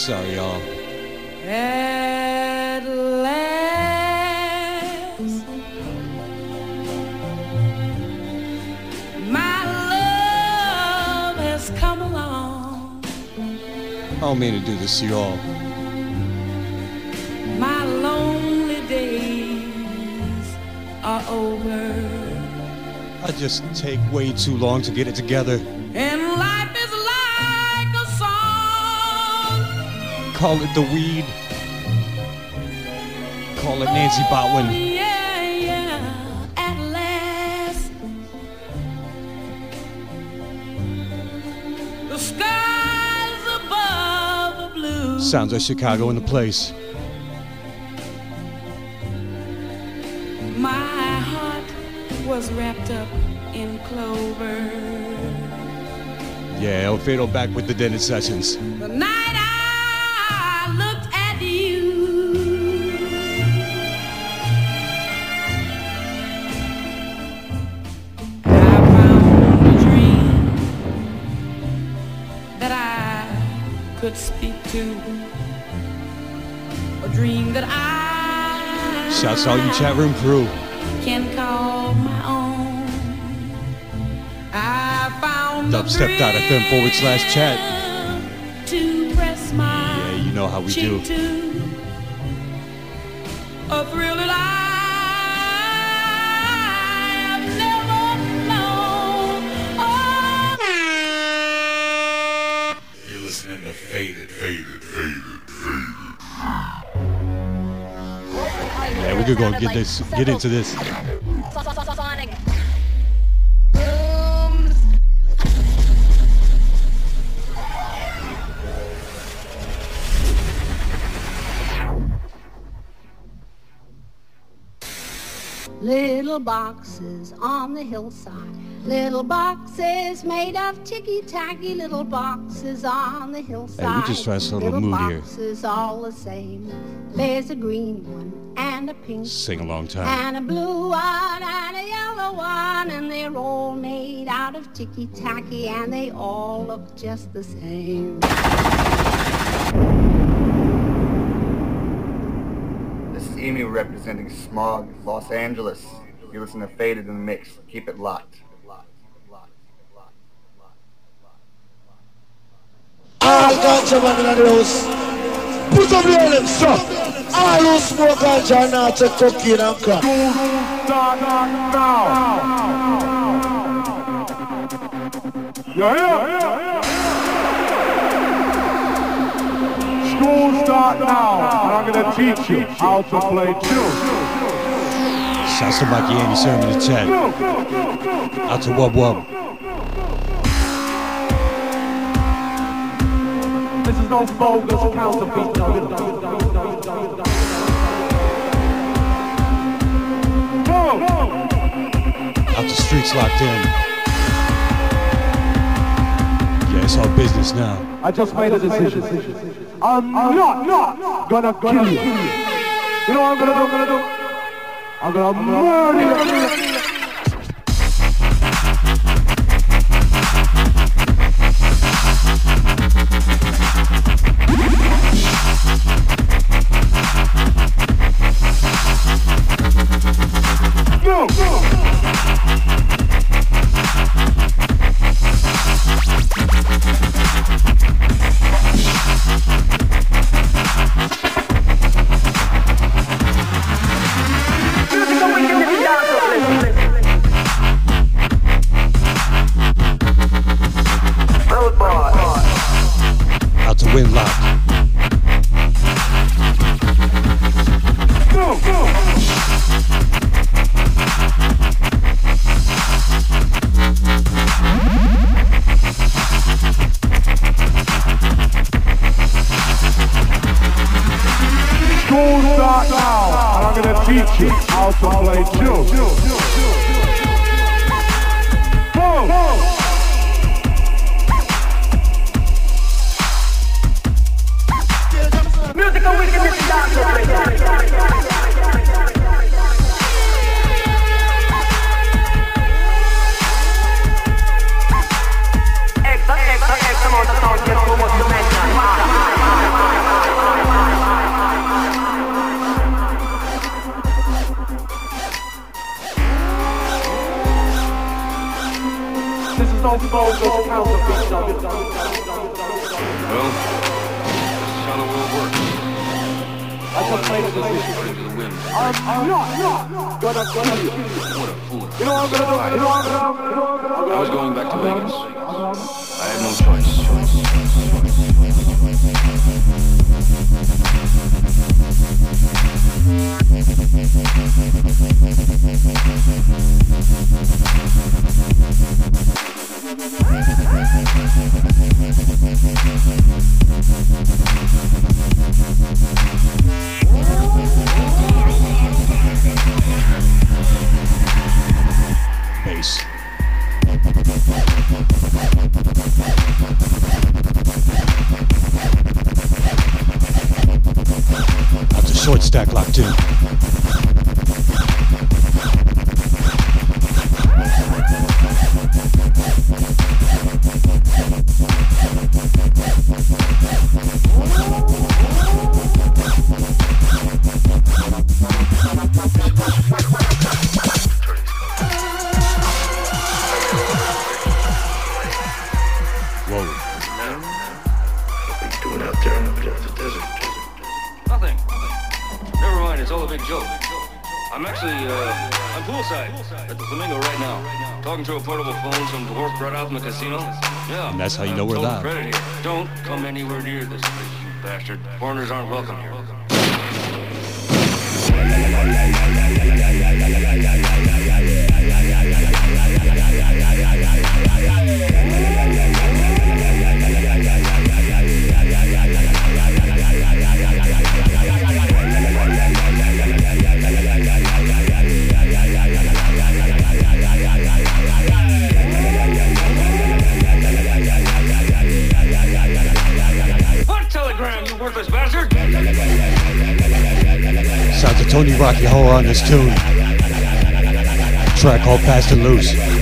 Sorry, y'all. At last, my love has come along. I don't mean to do this to y'all. My lonely days are over. I just take way too long to get it together. Call it the weed. Call it Nancy Oh, Botwin. yeah, yeah. At last, the skies above are blue. Sounds like Chicago in the place. My heart was wrapped up in clover. Yeah, El Fado back with the Dented Sessions. I all you chat room crew. can call my own. I found Dubstep.fm forward slash chat. to press my Yeah, you know how we do. Yeah, we could go get this, get into this. Sonic. Little boxes on the hillside. Little boxes made of ticky-tacky little boxes on the hillside. just trying to set a little little mood here. boxes all the same. There's a green one and a pink Sing a long time. and a blue one and a yellow one and they're all made out of ticky-tacky and they all look just the same. This is Emu representing Smog, Los Angeles. You listen to Phaded in the Mix. Keep it locked. All ganja man in the house. Put up your hands, sir. All who smoke ganja now take cocaine and crack. Start now. Yeah, yeah. School start now, and I'm gonna teach you how to play tunes. Shouts to Mikey Antiserum in the chat. Out to Wub Wub. This is no bogus counterfeit. No. Out the streets locked in. Yeah, it's all business now. I just made a decision. I'm not, not gonna kill you. You know what I'm gonna do? I'm gonna do. I'm gonna murder you. Winlock. Go, go. I'm actually, uh, I'm poolside at the Flamingo right now. Talking to a portable phone, some dwarf brought out from the casino. Yeah. And that's how you know we're Total live. Don't come anywhere near this place, you bastard. Foreigners aren't welcome here. yeah, yeah, yeah. What telegram, you worthless bastard? Sounds of Tony Rocky Horror on this tune. Track called Fast and Loose.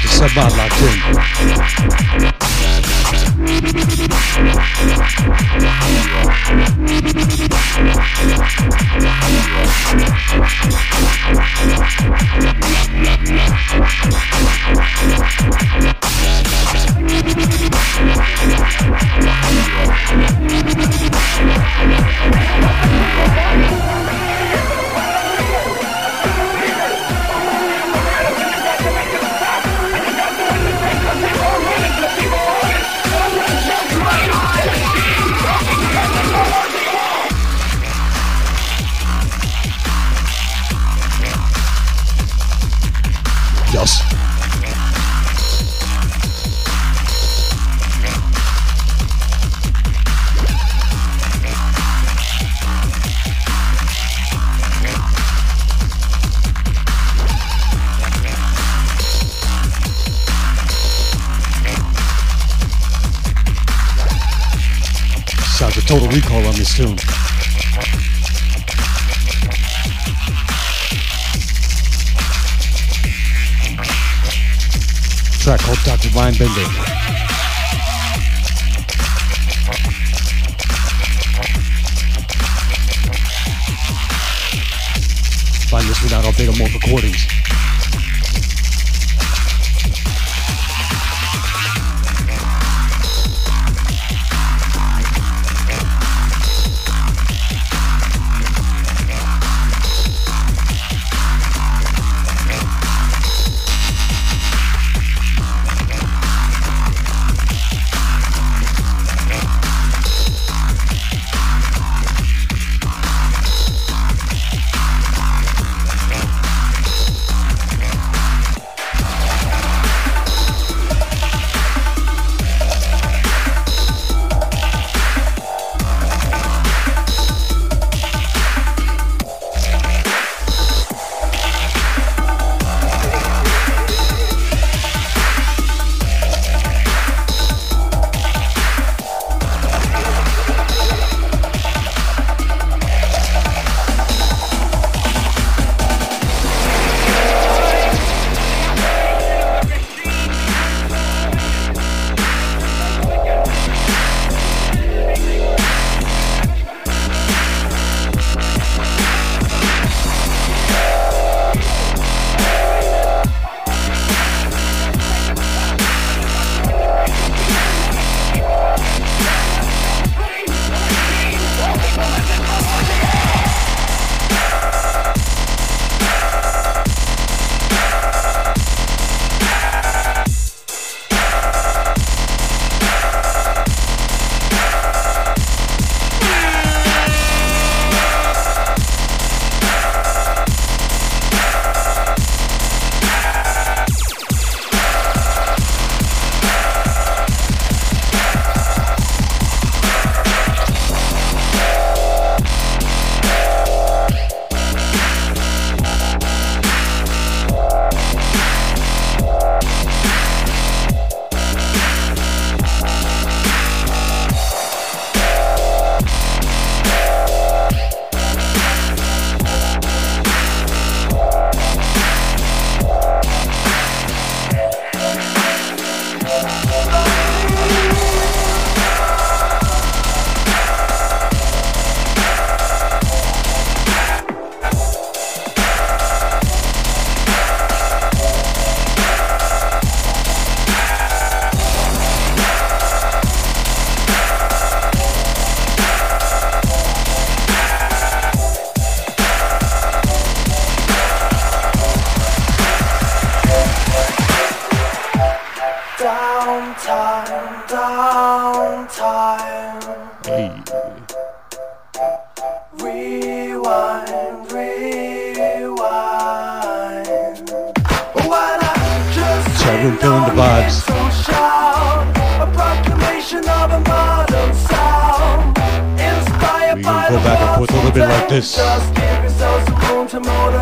To Subbot locked in.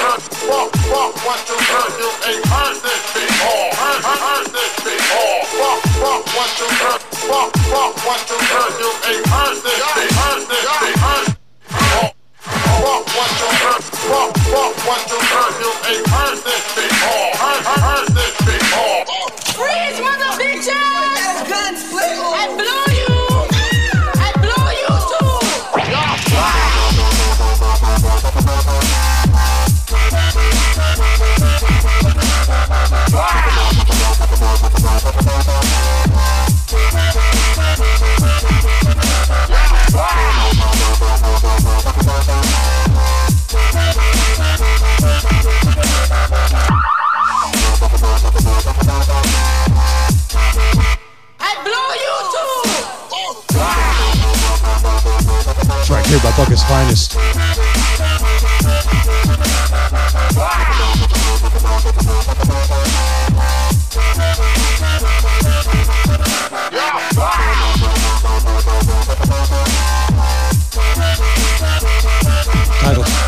fuck, fuck what you heard. You ain't heard this before. Heard, heard this before. Fuck, fuck what you heard. Fuck, fuck what you heard. You ain't heard this before. Heard this before. Fuck what you heard. Fuck, fuck what you heard. You ain't heard this before. Heard, heard this before. Freeze, mother bitches! Track here by Bucket's Finest.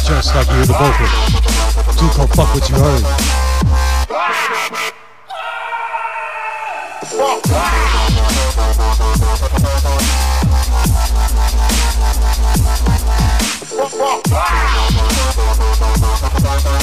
just like you the vocal. Dude, come fuck what you heard. Fuck, fuck, fuck.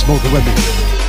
Smoke with me.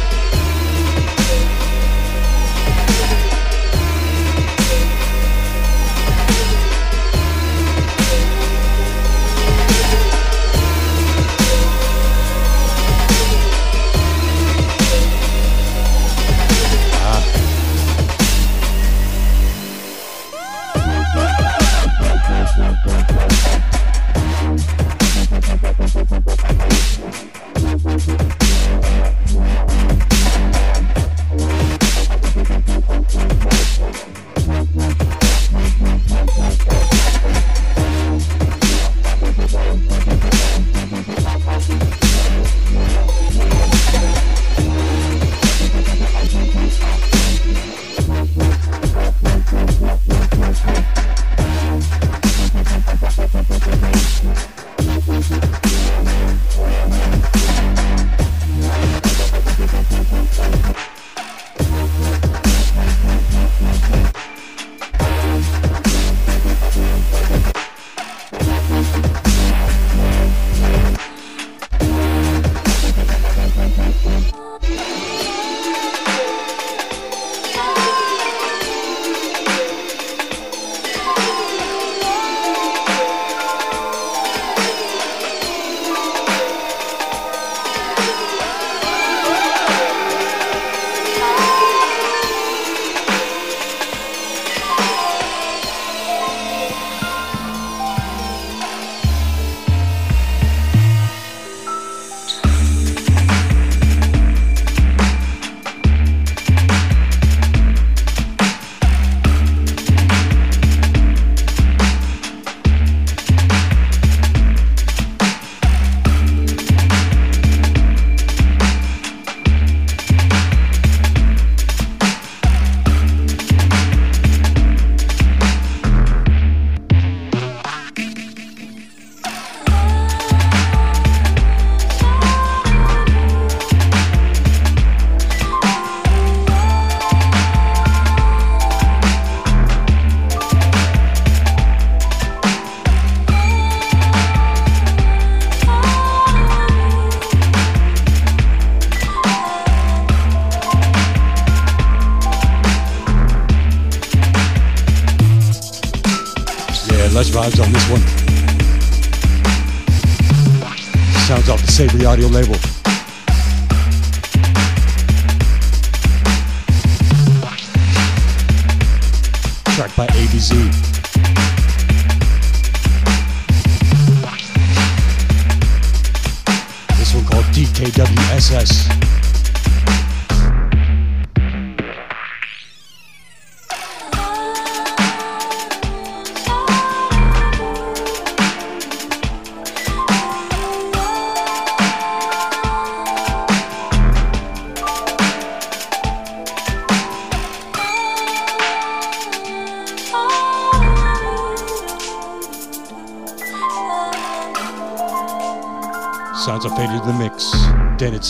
Audio label.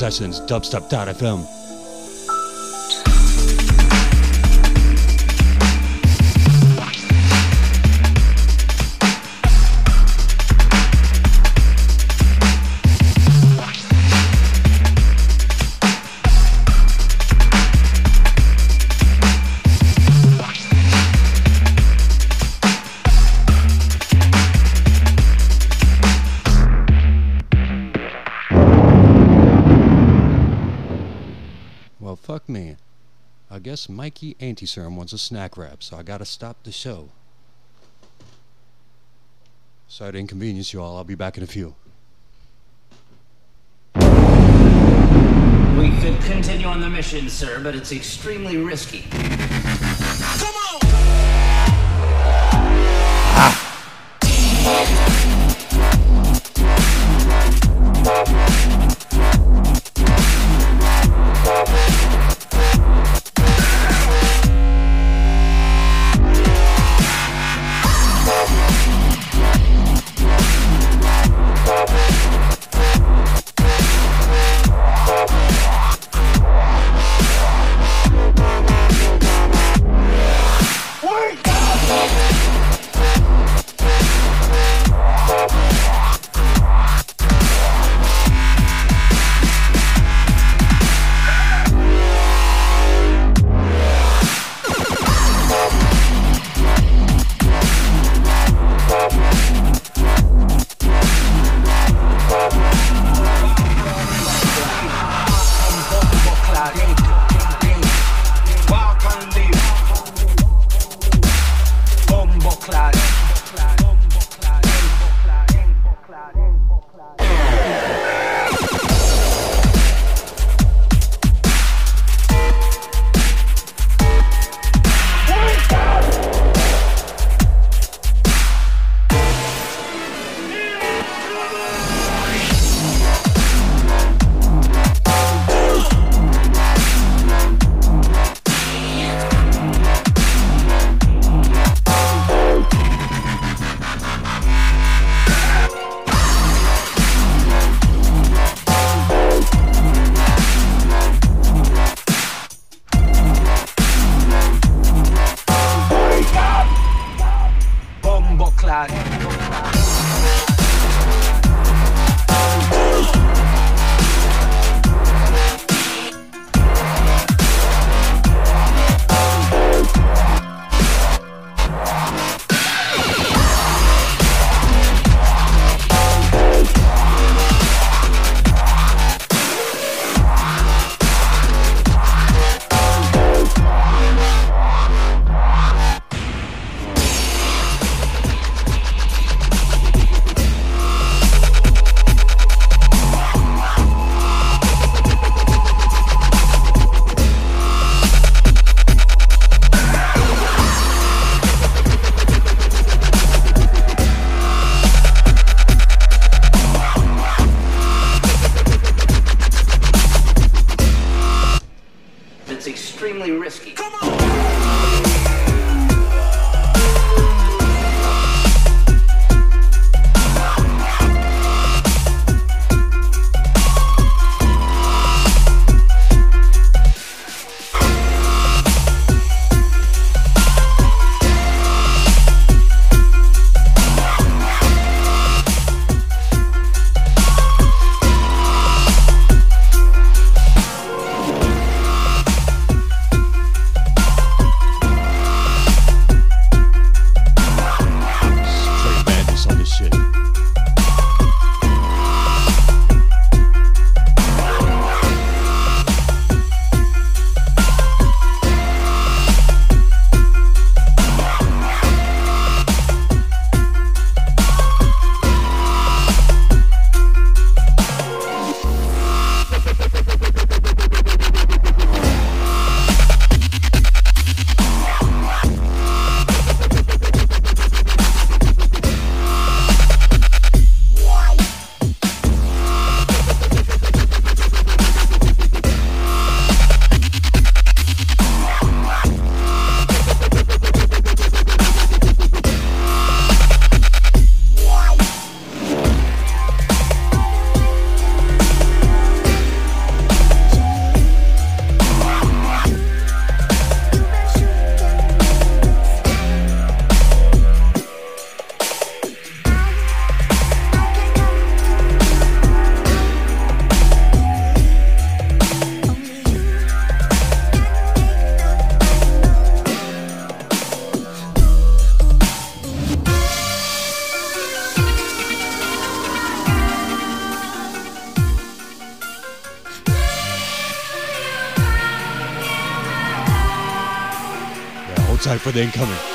Sessions, dubstep.fm. Well, fuck me. I guess Mikey Antiserum wants a snack wrap, so I gotta stop the show. Sorry to inconvenience you all. I'll be back in a few. We could continue on the mission, sir, but it's extremely risky. Come on! Ah. For the incoming.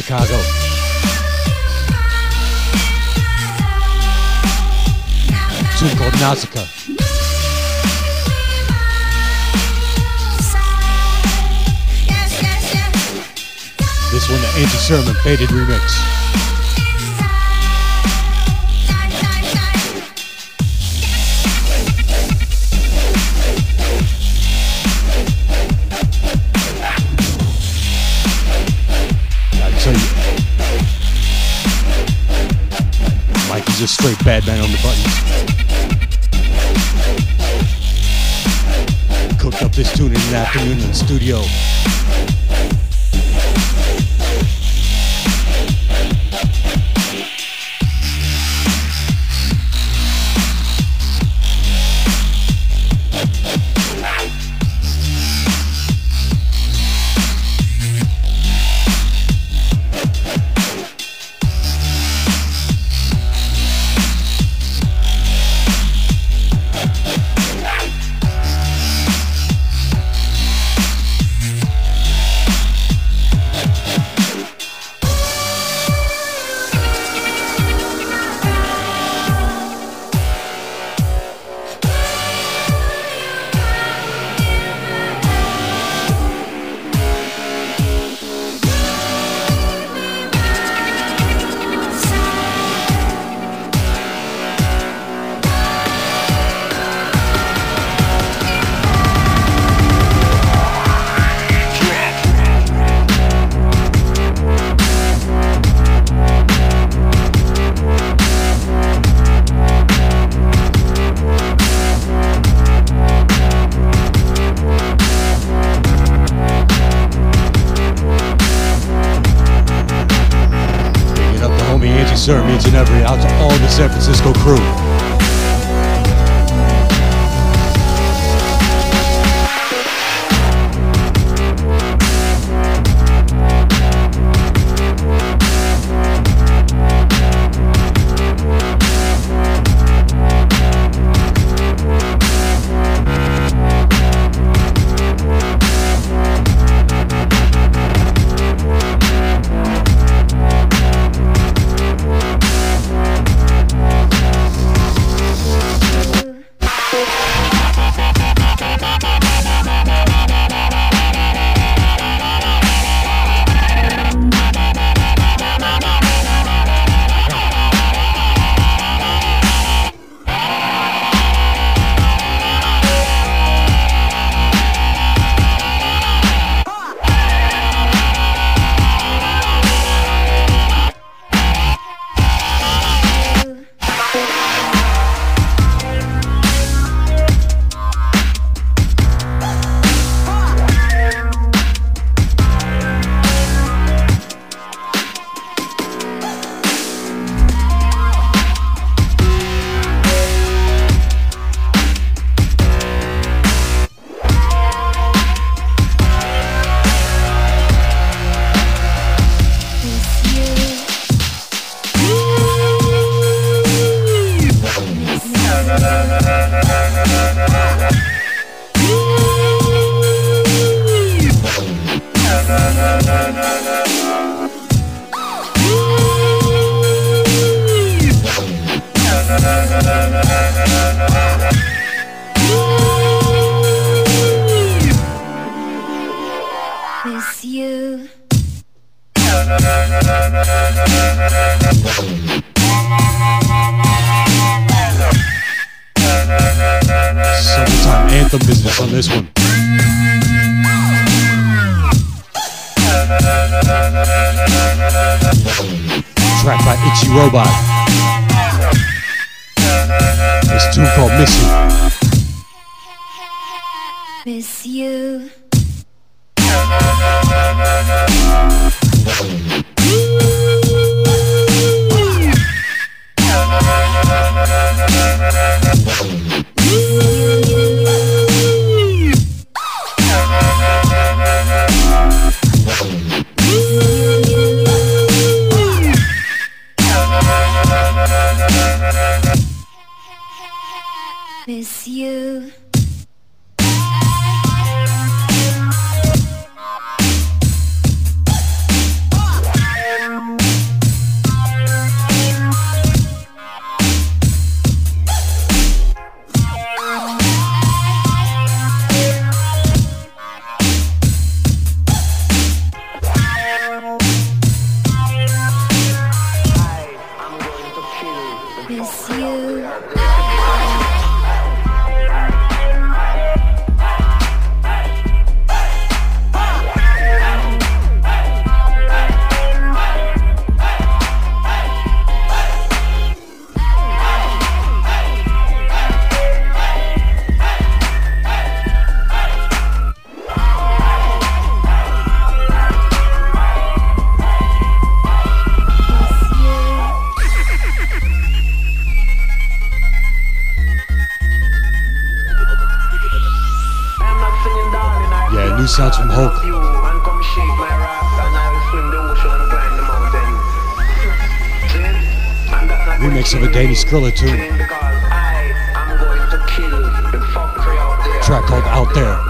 Chicago. Tune called Nausicaa. This one, the Anti Sermon Phaded Remix. Just bad man on the button. Cooked up this tune in the afternoon in the studio. sounds from Hulk. Remix of a Danish Skrilla tune. Track called Out There.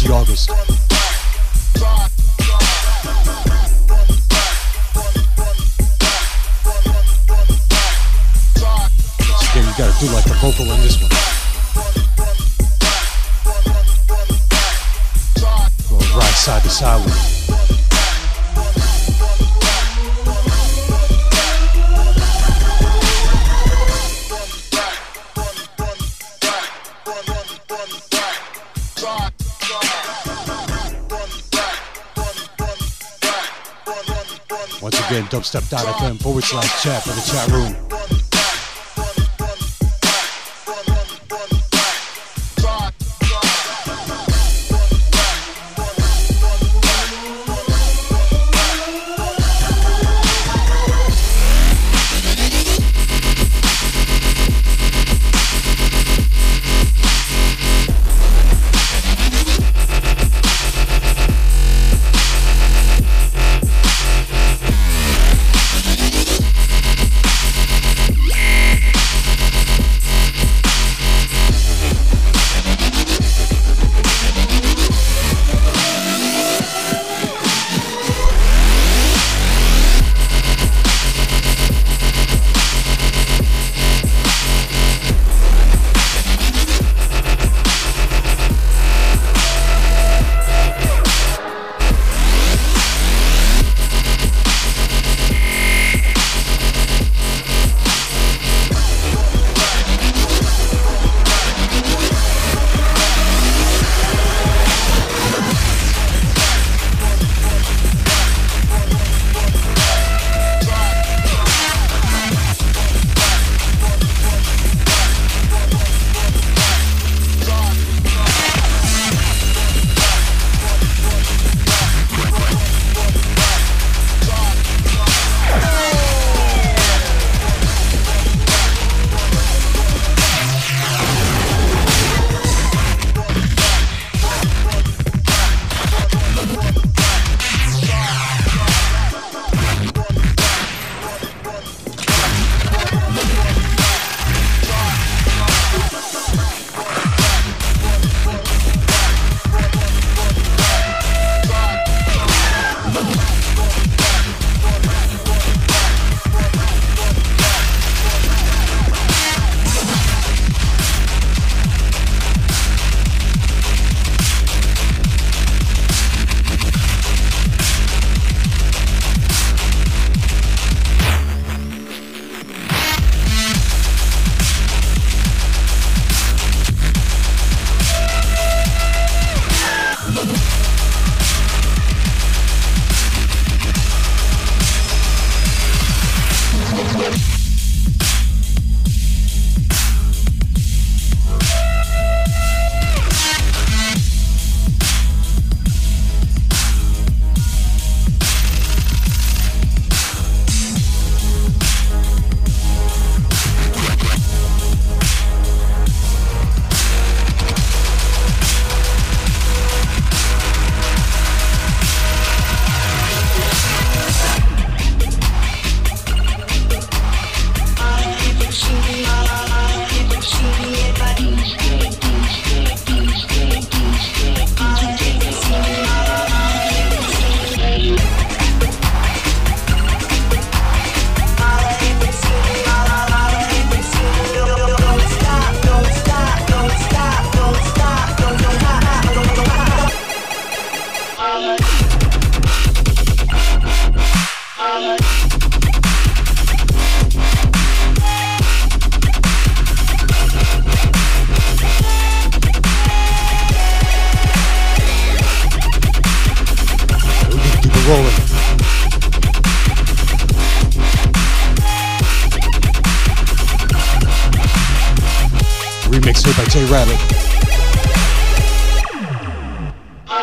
Richie August. Again, you gotta do like the vocal in this one. Going right side to side with it. Again, dubstep.fm forward slash chat for the chat room.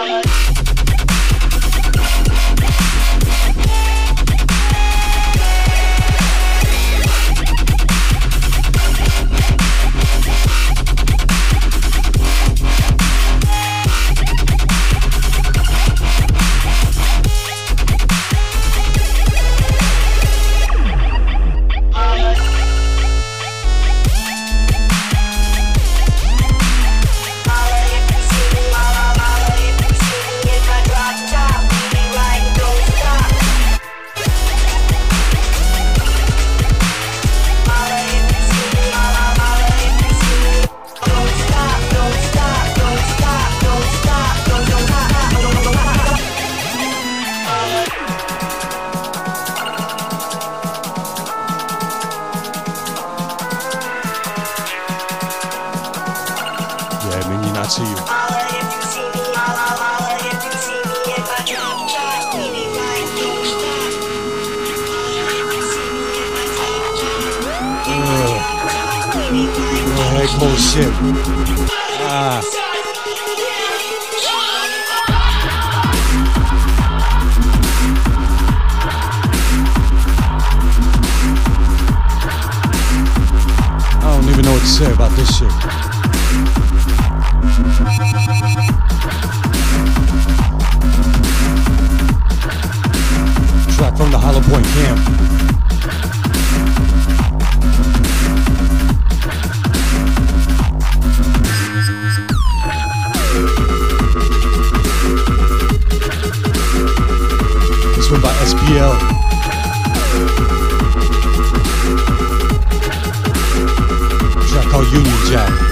Yeah, One by SPL. Track called Union Jack.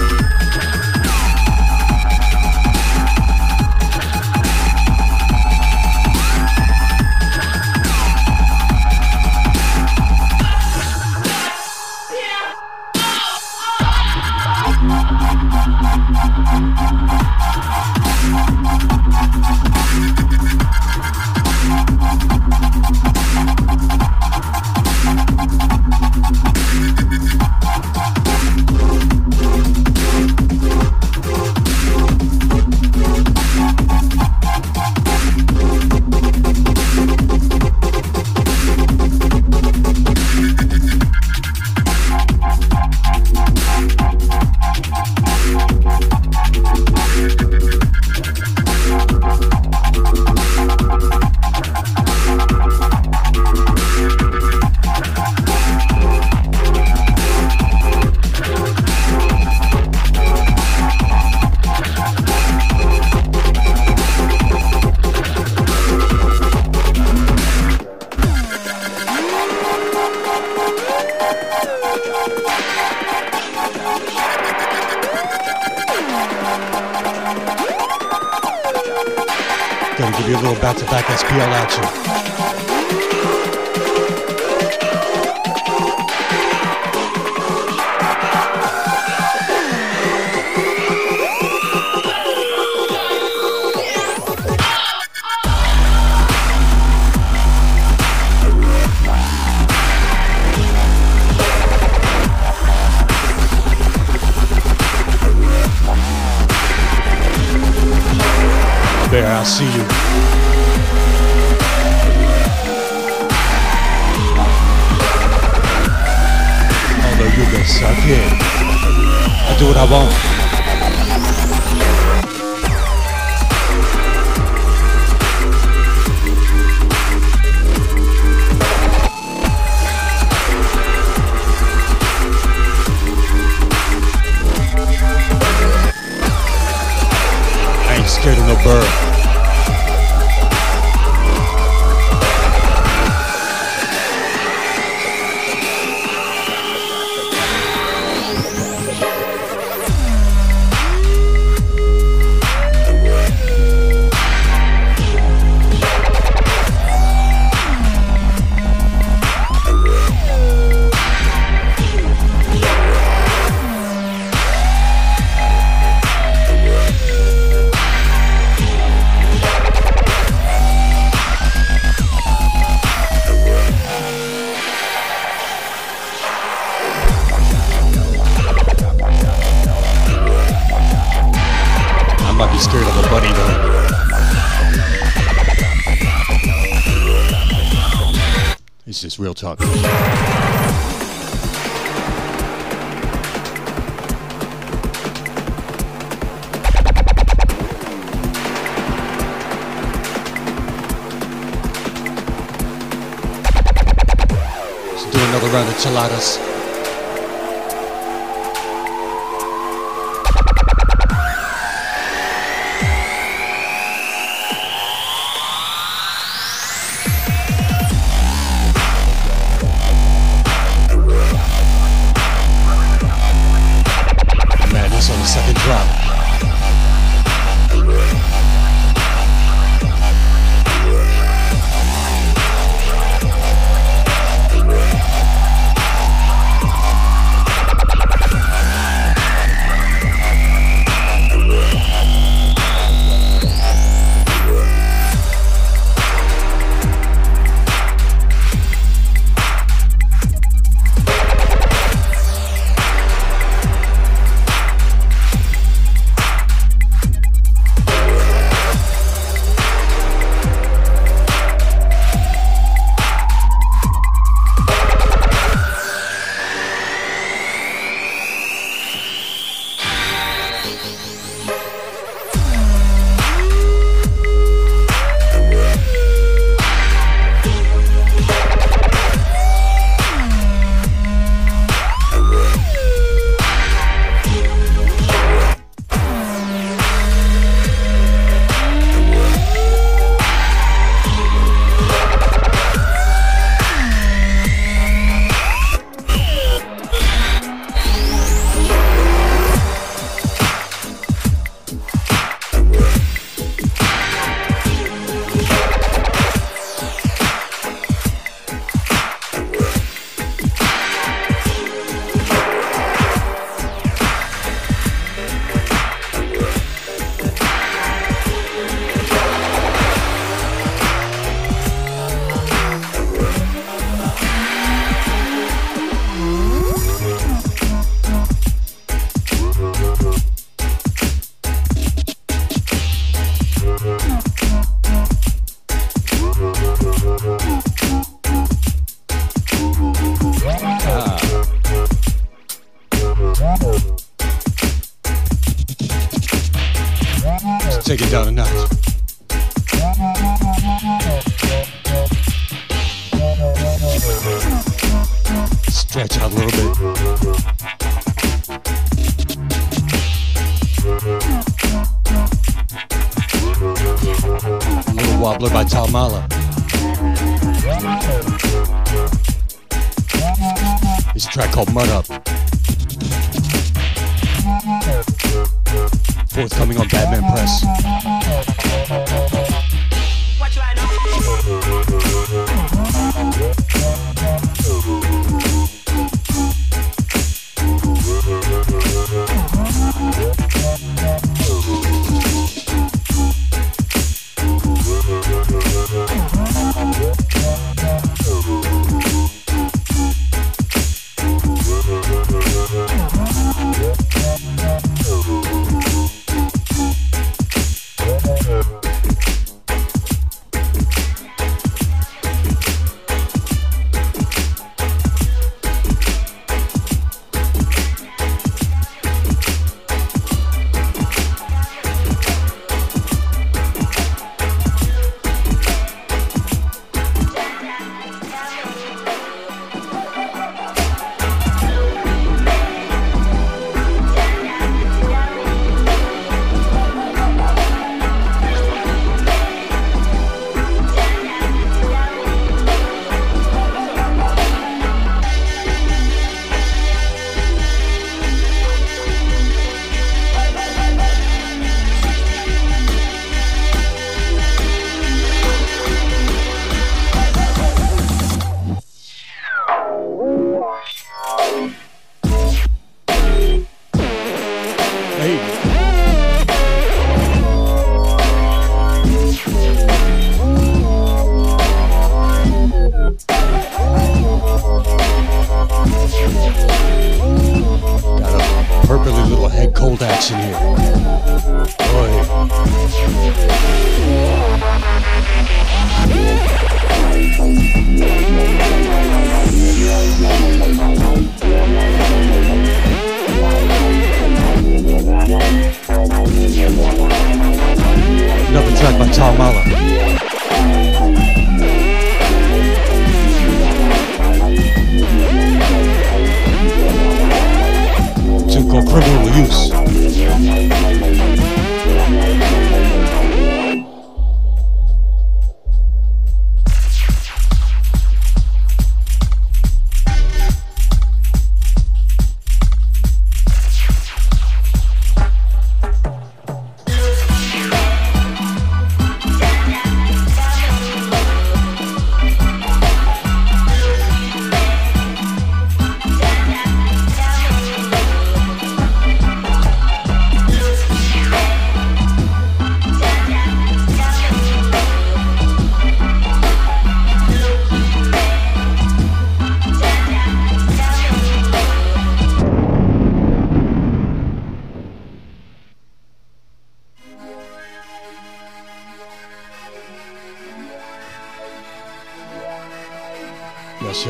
Scared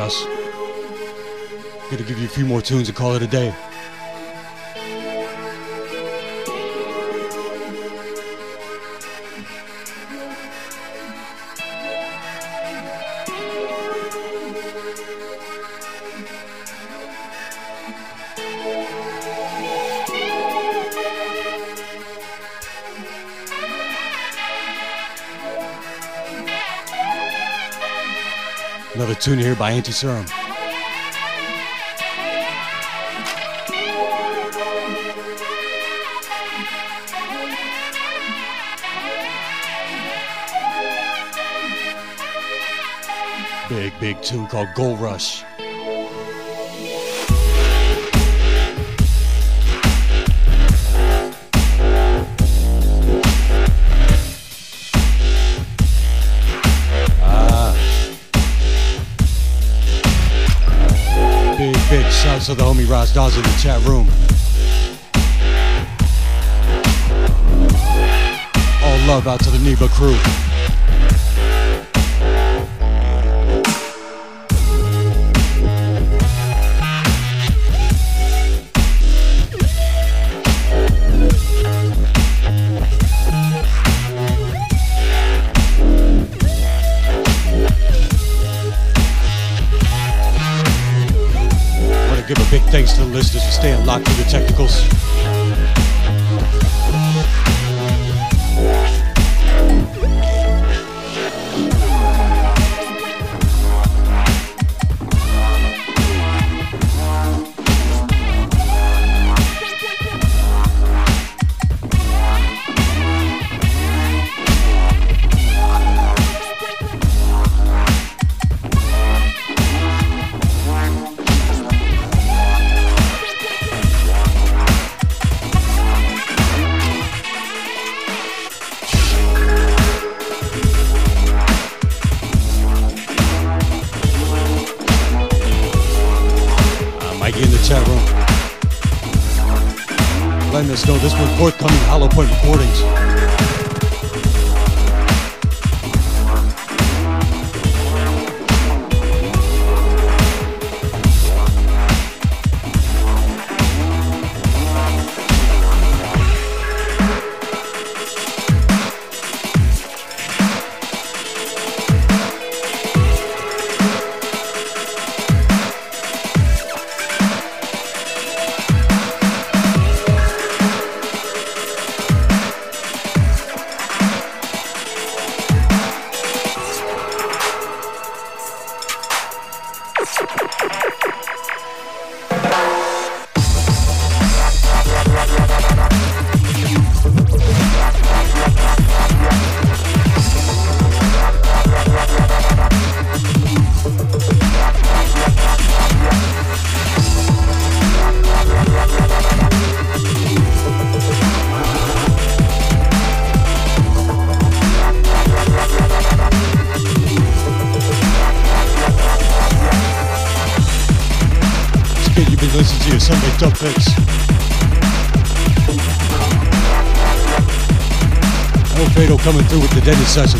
Precious. Gonna give you a few more tunes and call it a day. Tune here by Antiserum. Big, big tune called Gold Rush. Shouts to the homie Raz Dawes in the chat room. All love out to the Neba crew. Thanks to the listeners for staying locked through the technicals. Us know this one forthcoming Hollow Point recordings. Coming through with the Dented Sessions.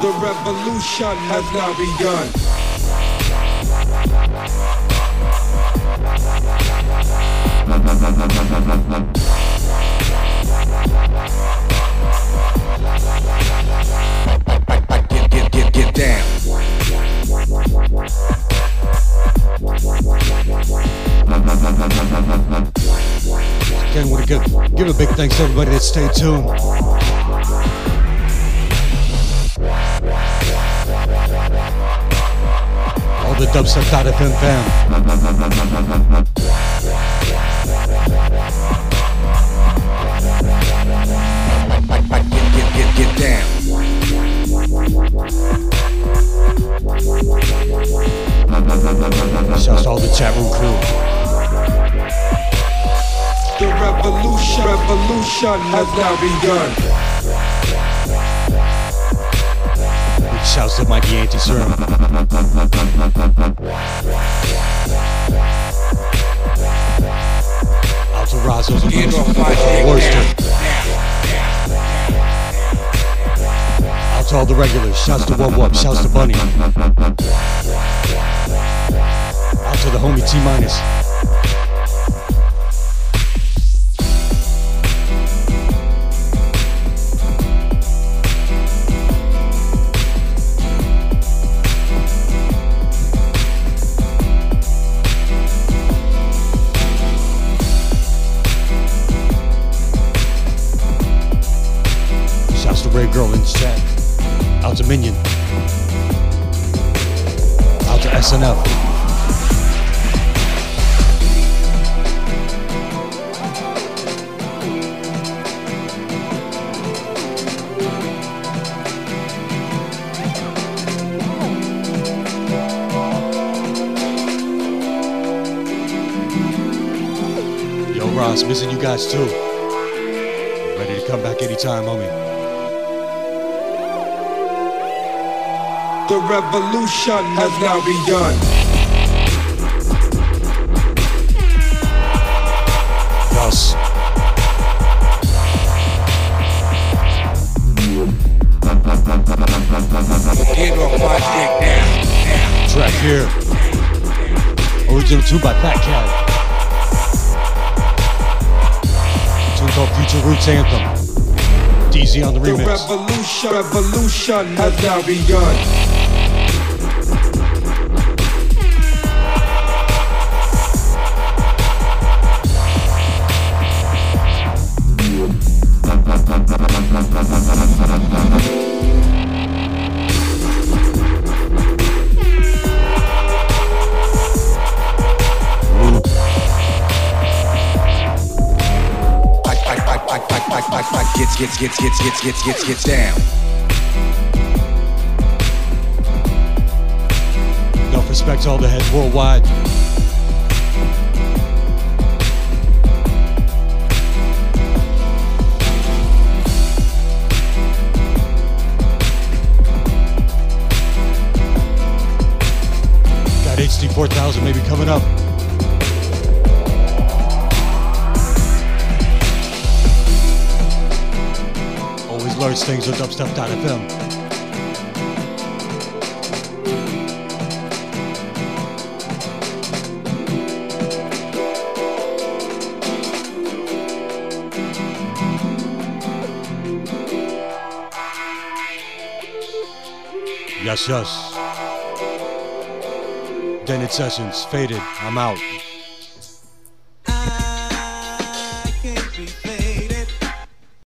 The revolution has now begun. Again, want to give, give a big thanks to everybody that stayed tuned. All the dubstep.fm fam. Get, down. Shouts to all the chat room crew. The revolution, revolution has now begun. Big shouts to Mikey Antiserum. Out to Razzo's and Worcester. To all the regulars. Shouts to Wub Wub. Shouts to Bunny. Out to the homie T minus. Girl in chat. Out to Minion. Out to. Yo, Ross, missing you guys too. Ready to come back anytime, homie. The revolution has now begun. Yes. Get off my dick now. Track here. Original tune by Fat Cat. Tune called Future Roots Anthem. DZ on the remix. The revolution, revolution has now begun. Gets, gets, gets, gets, gets, gets, down. Enough respect to all the heads worldwide. Got HD 4000 maybe coming up. Learns things on dubstep.fm. Yes, yes. Dented Sessions, Phaded. I'm out.